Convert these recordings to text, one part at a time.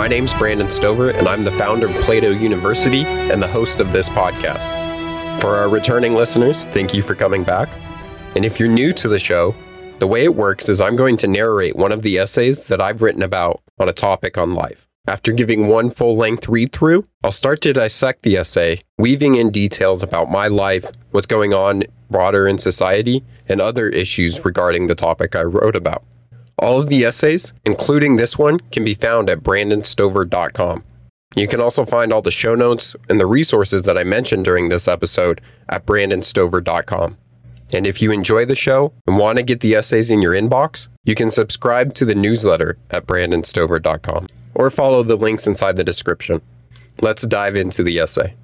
My name's Brandon Stover, and I'm the founder of Plato University and the host of this podcast. For our returning listeners, thank you for coming back. And if you're new to the show, the way it works is I'm going to narrate one of the essays that I've written about on a topic on life. After giving one full length read through, I'll start to dissect the essay, weaving in details about my life, what's going on broader in society, and other issues regarding the topic I wrote about. All of the essays, including this one, can be found at brandonstover.com. You can also find all the show notes and the resources that I mentioned during this episode at brandonstover.com. And if you enjoy the show and want to get the essays in your inbox, you can subscribe to the newsletter at brandonstover.com or follow the links inside the description. Let's dive into the essay.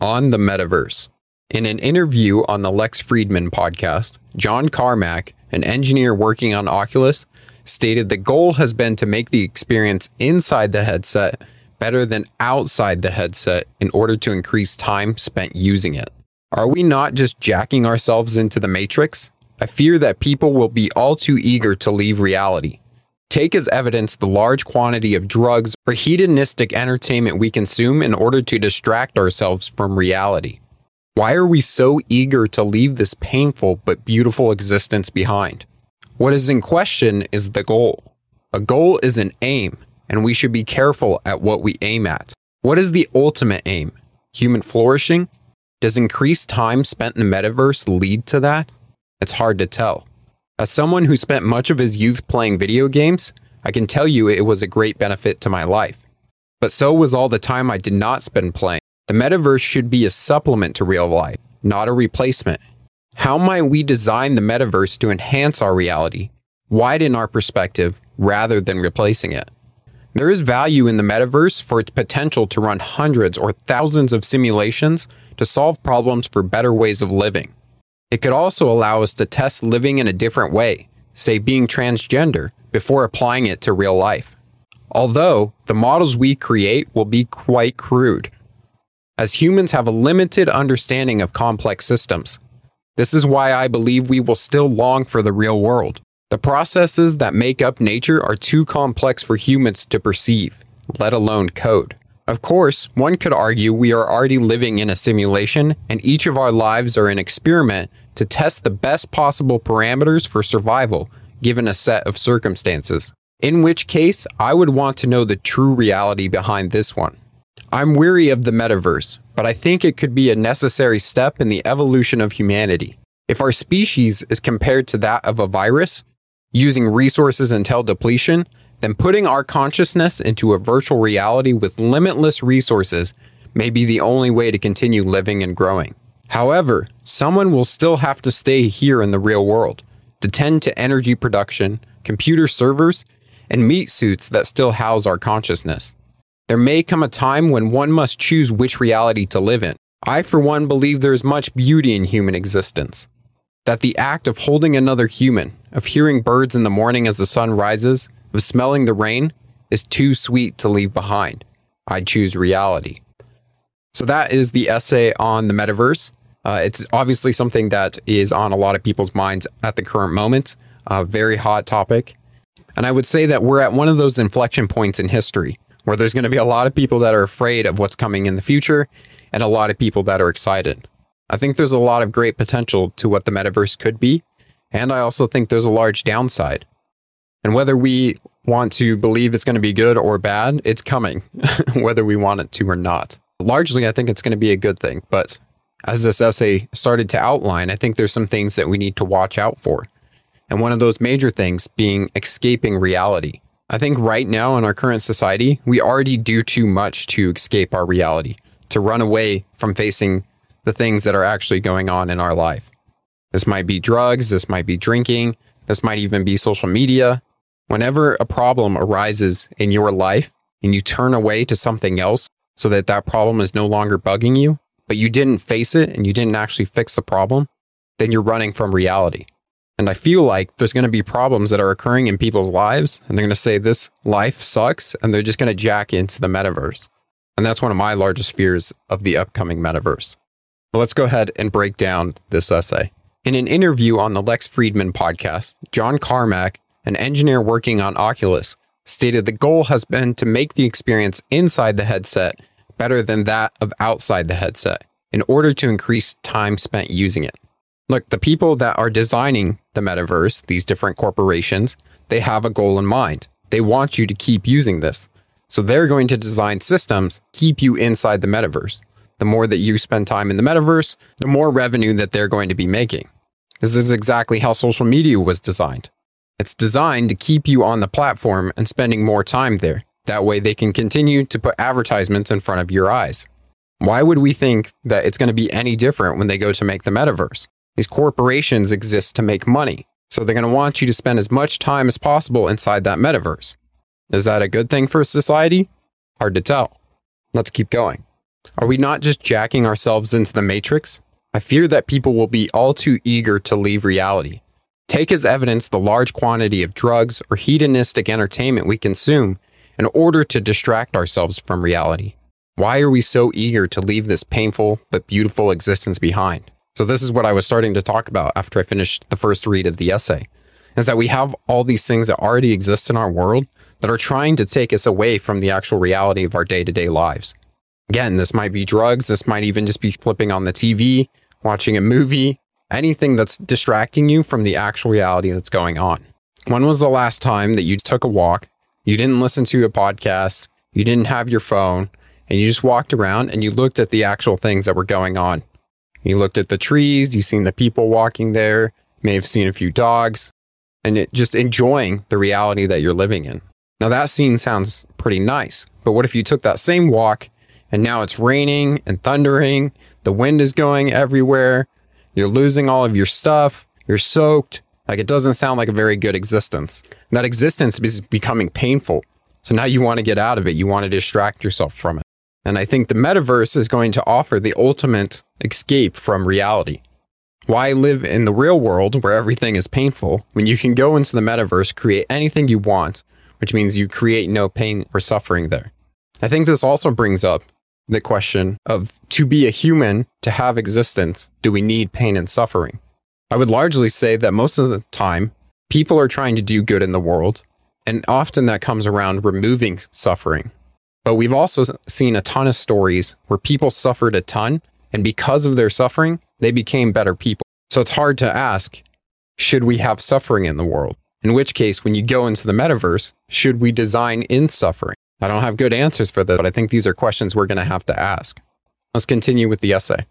On the metaverse. In an interview on the Lex Fridman podcast, John Carmack, an engineer working on Oculus, stated the goal has been to make the experience inside the headset better than outside the headset in order to increase time spent using it. Are we not just jacking ourselves into the matrix? I fear that people will be all too eager to leave reality. Take as evidence the large quantity of drugs or hedonistic entertainment we consume in order to distract ourselves from reality. Why are we so eager to leave this painful but beautiful existence behind? What is in question is the goal. A goal is an aim, and we should be careful at what we aim at. What is the ultimate aim? Human flourishing? Does increased time spent in the metaverse lead to that? It's hard to tell. As someone who spent much of his youth playing video games, I can tell you it was a great benefit to my life. But so was all the time I did not spend playing. The metaverse should be a supplement to real life, not a replacement. How might we design the metaverse to enhance our reality, widen our perspective, rather than replacing it? There is value in the metaverse for its potential to run hundreds or thousands of simulations to solve problems for better ways of living. It could also allow us to test living in a different way, say being transgender, before applying it to real life. Although the models we create will be quite crude, as humans have a limited understanding of complex systems. This is why I believe we will still long for the real world. The processes that make up nature are too complex for humans to perceive, let alone code. Of course, one could argue we are already living in a simulation and each of our lives are an experiment to test the best possible parameters for survival given a set of circumstances. In which case, I would want to know the true reality behind this one. I'm weary of the metaverse, but I think it could be a necessary step in the evolution of humanity. If our species is compared to that of a virus, using resources until depletion, then putting our consciousness into a virtual reality with limitless resources may be the only way to continue living and growing. However, someone will still have to stay here in the real world to tend to energy production, computer servers, and meat suits that still house our consciousness. There may come a time when one must choose which reality to live in. I, for one, believe there is much beauty in human existence that the act of holding another human, of hearing birds in the morning as the sun rises, of smelling the rain, is too sweet to leave behind. I choose reality. So that is the essay on the metaverse. Uh, it's obviously something that is on a lot of people's minds at the current moment. A very hot topic. And I would say that we're at one of those inflection points in history where there's going to be a lot of people that are afraid of what's coming in the future and a lot of people that are excited. I think there's a lot of great potential to what the metaverse could be. And I also think there's a large downside. And whether we want to believe it's going to be good or bad, it's coming, whether we want it to or not. Largely, I think it's going to be a good thing. But as this essay started to outline, I think there's some things that we need to watch out for. And one of those major things being escaping reality. I think right now in our current society, we already do too much to escape our reality, to run away from facing the things that are actually going on in our life. This might be drugs, this might be drinking, this might even be social media. Whenever a problem arises in your life and you turn away to something else so that that problem is no longer bugging you, but you didn't face it and you didn't actually fix the problem, then you're running from reality. And I feel like there's going to be problems that are occurring in people's lives and they're going to say this life sucks and they're just going to jack into the metaverse. And that's one of my largest fears of the upcoming metaverse. But let's go ahead and break down this essay. In an interview on the Lex Fridman podcast, John Carmack, an engineer working on Oculus, stated the goal has been to make the experience inside the headset better than that of outside the headset in order to increase time spent using it. Look, the people that are designing the metaverse, these different corporations, they have a goal in mind. They want you to keep using this. So they're going to design systems keep you inside the metaverse. The more that you spend time in the metaverse, the more revenue that they're going to be making. This is exactly how social media was designed. It's designed to keep you on the platform and spending more time there. That way they can continue to put advertisements in front of your eyes. Why would we think that it's going to be any different when they go to make the metaverse? These corporations exist to make money. So they're going to want you to spend as much time as possible inside that metaverse. Is that a good thing for society? Hard to tell. Let's keep going. Are we not just jacking ourselves into the matrix? I fear that people will be all too eager to leave reality. Take as evidence the large quantity of drugs or hedonistic entertainment we consume in order to distract ourselves from reality. Why are we so eager to leave this painful but beautiful existence behind? So, this is what I was starting to talk about after I finished the first read of the essay is that we have all these things that already exist in our world that are trying to take us away from the actual reality of our day to day lives. Again, this might be drugs. This might even just be flipping on the TV, watching a movie, anything that's distracting you from the actual reality that's going on. When was the last time that you took a walk, you didn't listen to a podcast, you didn't have your phone, and you just walked around and you looked at the actual things that were going on? You looked at the trees, you seen the people walking there, may have seen a few dogs, and it, just enjoying the reality that you're living in. Now, that scene sounds pretty nice, but what if you took that same walk and now it's raining and thundering, the wind is going everywhere, you're losing all of your stuff, you're soaked? Like, it doesn't sound like a very good existence. That existence is becoming painful. So now you want to get out of it, you want to distract yourself from it. And I think the metaverse is going to offer the ultimate escape from reality. Why live in the real world where everything is painful when you can go into the metaverse, create anything you want, which means you create no pain or suffering there. I think this also brings up the question of to be a human, to have existence, do we need pain and suffering? I would largely say that most of the time, people are trying to do good in the world, and often that comes around removing suffering. But we've also seen a ton of stories where people suffered a ton, and because of their suffering, they became better people. So it's hard to ask, should we have suffering in the world? In which case, when you go into the metaverse, should we design in suffering? I don't have good answers for this, but I think these are questions we're going to have to ask. Let's continue with the essay.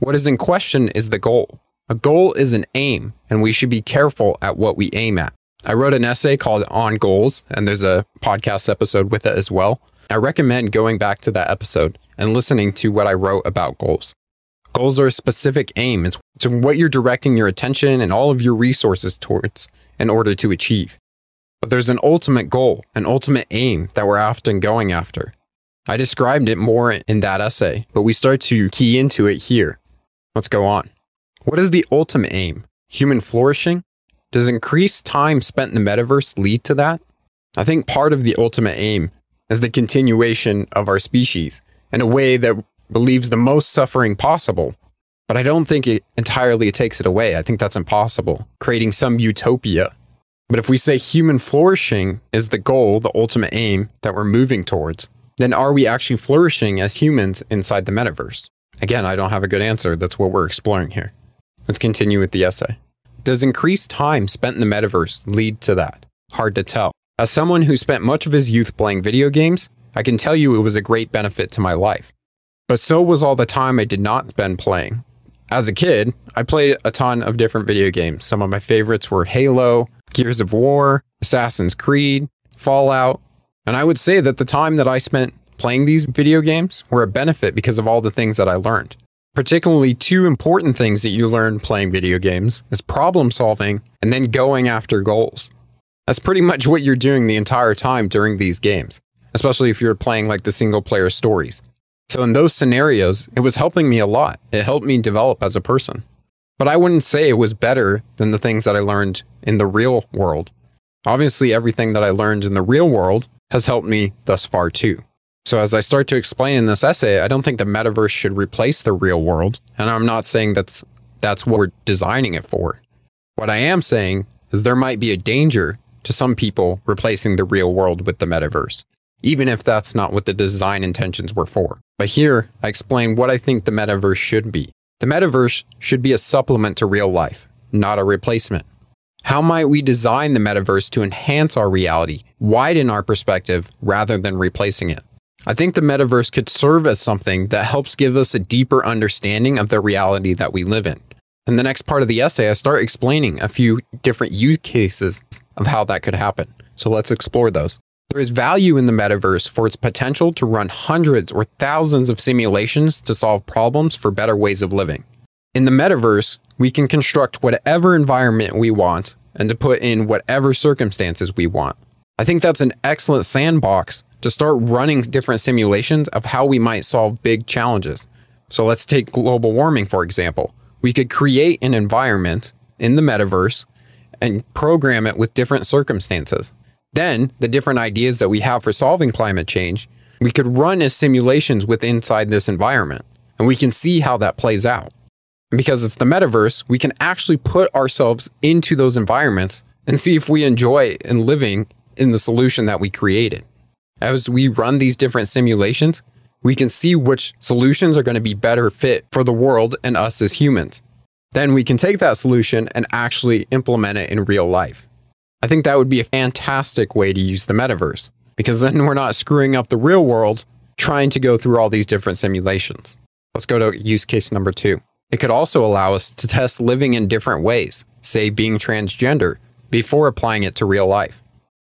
What is in question is the goal. A goal is an aim, and we should be careful at what we aim at. I wrote an essay called On Goals, and there's a podcast episode with it as well. I recommend going back to that episode and listening to what I wrote about goals. Goals are a specific aim. It's what you're directing your attention and all of your resources towards in order to achieve. But there's an ultimate goal, an ultimate aim that we're often going after. I described it more in that essay, but we start to key into it here. Let's go on. What is the ultimate aim? Human flourishing? Does increased time spent in the metaverse lead to that? I think part of the ultimate aim is the continuation of our species in a way that relieves the most suffering possible. But I don't think it entirely takes it away. I think that's impossible, creating some utopia but if we say human flourishing is the goal, the ultimate aim that we're moving towards, then are we actually flourishing as humans inside the metaverse? Again, I don't have a good answer. That's what we're exploring here. Let's continue with the essay. Does increased time spent in the metaverse lead to that? Hard to tell. As someone who spent much of his youth playing video games, I can tell you it was a great benefit to my life. But so was all the time I did not spend playing. As a kid, I played a ton of different video games. Some of my favorites were Halo, Gears of War, Assassin's Creed, Fallout. And I would say that the time that I spent playing these video games were a benefit because of all the things that I learned. Particularly, two important things that you learn playing video games is problem solving and then going after goals. That's pretty much what you're doing the entire time during these games, especially if you're playing like the single player stories. So, in those scenarios, it was helping me a lot. It helped me develop as a person. But I wouldn't say it was better than the things that I learned in the real world. Obviously, everything that I learned in the real world has helped me thus far too. So, as I start to explain in this essay, I don't think the metaverse should replace the real world. And I'm not saying that's, that's what we're designing it for. What I am saying is there might be a danger to some people replacing the real world with the metaverse, even if that's not what the design intentions were for. But here, I explain what I think the metaverse should be. The metaverse should be a supplement to real life, not a replacement. How might we design the metaverse to enhance our reality, widen our perspective, rather than replacing it? I think the metaverse could serve as something that helps give us a deeper understanding of the reality that we live in. In the next part of the essay, I start explaining a few different use cases of how that could happen. So let's explore those. There is value in the metaverse for its potential to run hundreds or thousands of simulations to solve problems for better ways of living. In the metaverse, we can construct whatever environment we want and to put in whatever circumstances we want. I think that's an excellent sandbox to start running different simulations of how we might solve big challenges. So let's take global warming, for example. We could create an environment in the metaverse and program it with different circumstances. Then, the different ideas that we have for solving climate change, we could run as simulations with inside this environment, and we can see how that plays out. And because it's the metaverse, we can actually put ourselves into those environments and see if we enjoy in living in the solution that we created. As we run these different simulations, we can see which solutions are going to be better fit for the world and us as humans. Then we can take that solution and actually implement it in real life. I think that would be a fantastic way to use the metaverse because then we're not screwing up the real world trying to go through all these different simulations. Let's go to use case number two. It could also allow us to test living in different ways, say being transgender, before applying it to real life.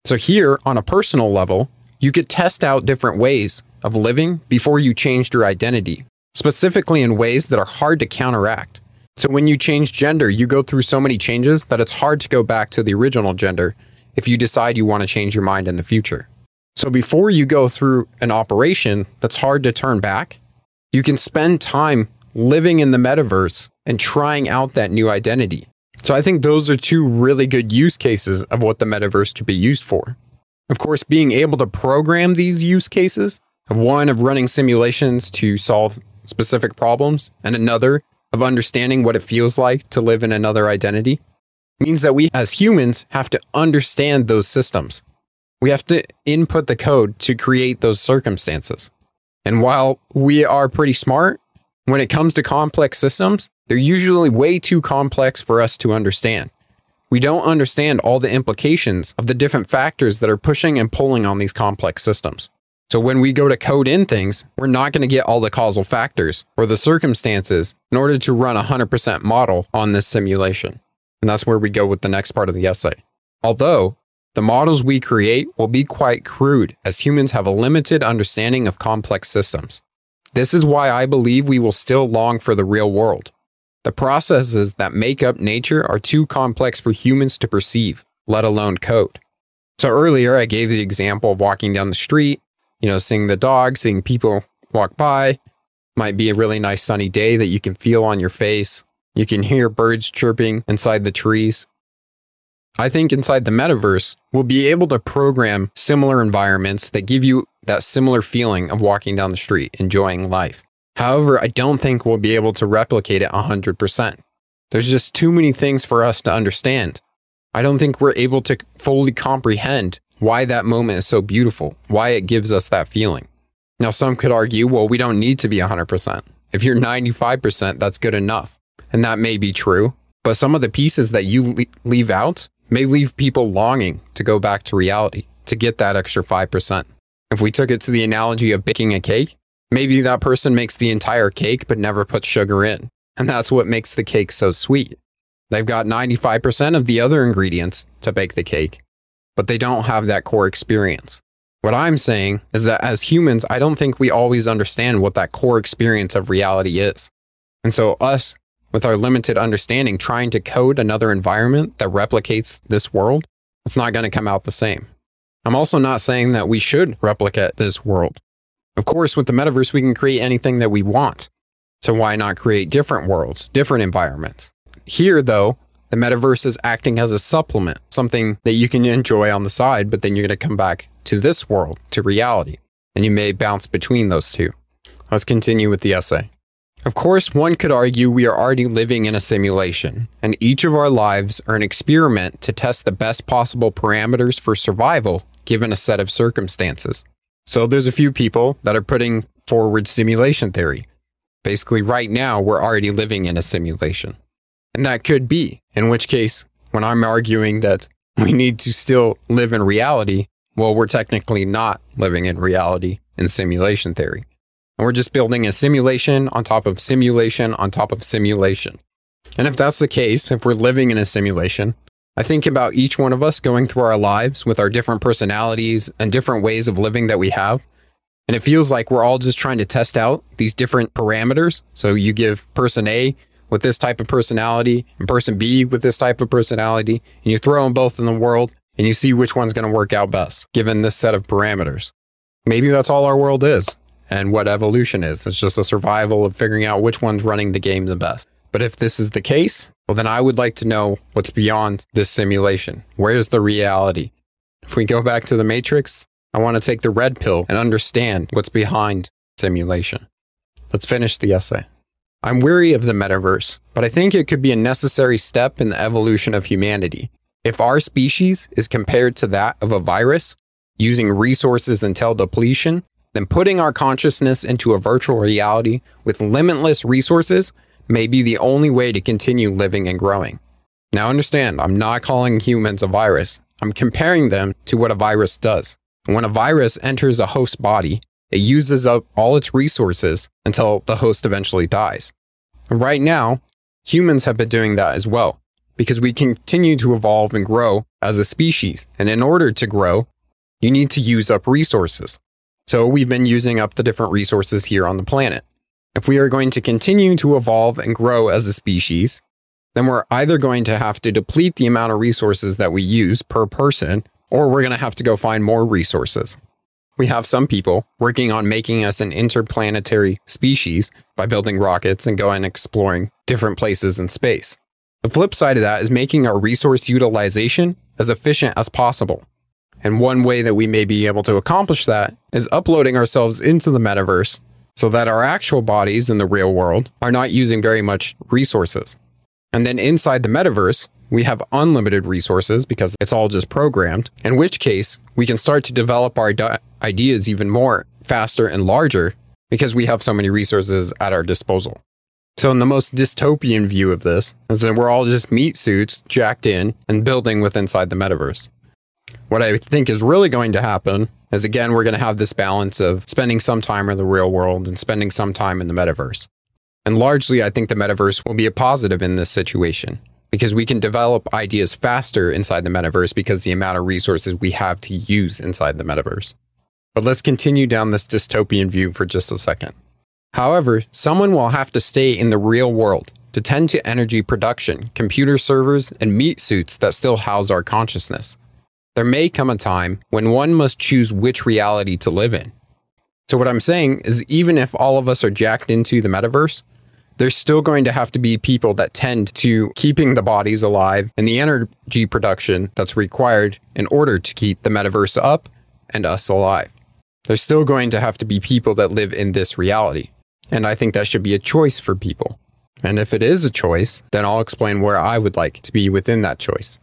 So, here on a personal level, you could test out different ways of living before you changed your identity, specifically in ways that are hard to counteract. So when you change gender, you go through so many changes that it's hard to go back to the original gender if you decide you want to change your mind in the future. So before you go through an operation that's hard to turn back, you can spend time living in the metaverse and trying out that new identity. So I think those are two really good use cases of what the metaverse could be used for. Of course, being able to program these use cases, one of running simulations to solve specific problems, and another of understanding what it feels like to live in another identity means that we as humans have to understand those systems. We have to input the code to create those circumstances. And while we are pretty smart, when it comes to complex systems, they're usually way too complex for us to understand. We don't understand all the implications of the different factors that are pushing and pulling on these complex systems. So when we go to code in things, we're not going to get all the causal factors or the circumstances in order to run a 100% model on this simulation. And that's where we go with the next part of the essay. Although the models we create will be quite crude as humans have a limited understanding of complex systems. This is why I believe we will still long for the real world. The processes that make up nature are too complex for humans to perceive, let alone code. So earlier I gave the example of walking down the street you know, seeing the dog, seeing people walk by. Might be a really nice sunny day that you can feel on your face. You can hear birds chirping inside the trees. I think inside the metaverse, we'll be able to program similar environments that give you that similar feeling of walking down the street, enjoying life. However, I don't think we'll be able to replicate it 100%. There's just too many things for us to understand. I don't think we're able to fully comprehend why that moment is so beautiful, why it gives us that feeling. Now, some could argue, well, we don't need to be 100%. If you're 95%, that's good enough. And that may be true. But some of the pieces that you leave out may leave people longing to go back to reality, to get that extra 5%. If we took it to the analogy of baking a cake, maybe that person makes the entire cake but never puts sugar in. And that's what makes the cake so sweet. They've got 95% of the other ingredients to bake the cake, but they don't have that core experience. What I'm saying is that as humans, I don't think we always understand what that core experience of reality is. And so, us, with our limited understanding, trying to code another environment that replicates this world, it's not going to come out the same. I'm also not saying that we should replicate this world. Of course, with the metaverse, we can create anything that we want. So, why not create different worlds, different environments? Here, though, the metaverse is acting as a supplement, something that you can enjoy on the side, but then you're going to come back to this world, to reality. and you may bounce between those two. Let's continue with the essay. Of course, one could argue we are already living in a simulation, and each of our lives are an experiment to test the best possible parameters for survival given a set of circumstances. So there's a few people that are putting forward simulation theory. Basically, right now, we're already living in a simulation. And that could be, in which case, when I'm arguing that we need to still live in reality, well, we're technically not living in reality in simulation theory. And we're just building a simulation on top of simulation on top of simulation. And if that's the case, if we're living in a simulation, I think about each one of us going through our lives with our different personalities and different ways of living that we have. And it feels like we're all just trying to test out these different parameters. So you give person A with this type of personality and person B with this type of personality, and you throw them both in the world and you see which one's going to work out best given this set of parameters. Maybe that's all our world is and what evolution is. It's just a survival of figuring out which one's running the game the best. But if this is the case, well, then I would like to know what's beyond this simulation. Where's the reality? If we go back to the Matrix, I want to take the red pill and understand what's behind simulation. Let's finish the essay. I'm weary of the metaverse, but I think it could be a necessary step in the evolution of humanity. If our species is compared to that of a virus, using resources until depletion, then putting our consciousness into a virtual reality with limitless resources may be the only way to continue living and growing. Now, understand, I'm not calling humans a virus. I'm comparing them to what a virus does. When a virus enters a host body, it uses up all its resources until the host eventually dies. And right now, humans have been doing that as well because we continue to evolve and grow as a species. And in order to grow, you need to use up resources. So we've been using up the different resources here on the planet. If we are going to continue to evolve and grow as a species, then we're either going to have to deplete the amount of resources that we use per person, or we're going to have to go find more resources. We have some people working on making us an interplanetary species by building rockets and going exploring different places in space. The flip side of that is making our resource utilization as efficient as possible. And one way that we may be able to accomplish that is uploading ourselves into the metaverse so that our actual bodies in the real world are not using very much resources. And then inside the metaverse, we have unlimited resources because it's all just programmed, in which case we can start to develop our ideas even more faster and larger because we have so many resources at our disposal. So, in the most dystopian view of this, is that we're all just meat suits jacked in and building with inside the metaverse. What I think is really going to happen is again, we're going to have this balance of spending some time in the real world and spending some time in the metaverse. And largely, I think the metaverse will be a positive in this situation because we can develop ideas faster inside the metaverse because the amount of resources we have to use inside the metaverse. But let's continue down this dystopian view for just a second. However, someone will have to stay in the real world to tend to energy production, computer servers, and meat suits that still house our consciousness there may come a time when one must choose which reality to live in. So, what I'm saying is, even if all of us are jacked into the metaverse, there's still going to have to be people that tend to keeping the bodies alive and the energy production that's required in order to keep the metaverse up and us alive. There's still going to have to be people that live in this reality. And I think that should be a choice for people. And if it is a choice, then I'll explain where I would like to be within that choice.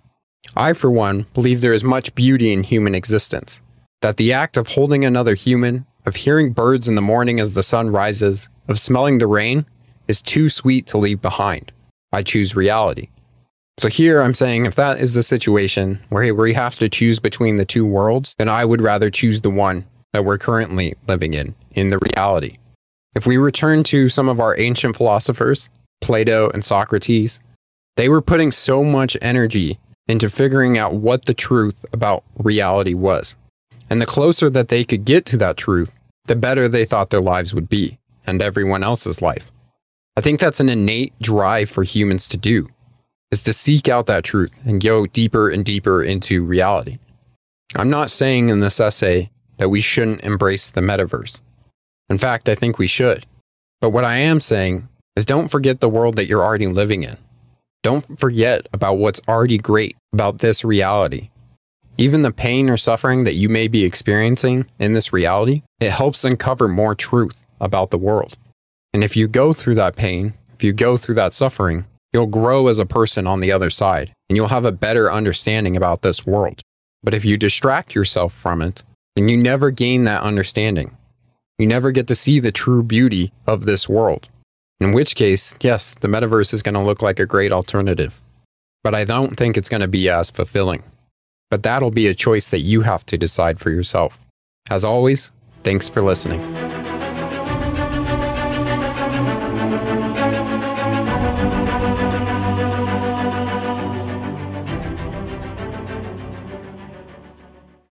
I, for one, believe there is much beauty in human existence, that the act of holding another human, of hearing birds in the morning as the sun rises, of smelling the rain, is too sweet to leave behind. I choose reality. So here I'm saying if that is the situation where we have to choose between the two worlds, then I would rather choose the one that we're currently living in, in the reality. If we return to some of our ancient philosophers, Plato and Socrates, they were putting so much energy into figuring out what the truth about reality was. And the closer that they could get to that truth, the better they thought their lives would be, and everyone else's life. I think that's an innate drive for humans to do, is to seek out that truth and go deeper and deeper into reality. I'm not saying in this essay that we shouldn't embrace the metaverse. In fact, I think we should. But what I am saying is don't forget the world that you're already living in. Don't forget about what's already great about this reality. even the pain or suffering that you may be experiencing in this reality, it helps uncover more truth about the world. And if you go through that pain, if you go through that suffering, you'll grow as a person on the other side and you'll have a better understanding about this world. But if you distract yourself from it, then you never gain that understanding. You never get to see the true beauty of this world. In which case, yes, the metaverse is going to look like a great alternative. But I don't think it's going to be as fulfilling. But that'll be a choice that you have to decide for yourself. As always, thanks for listening.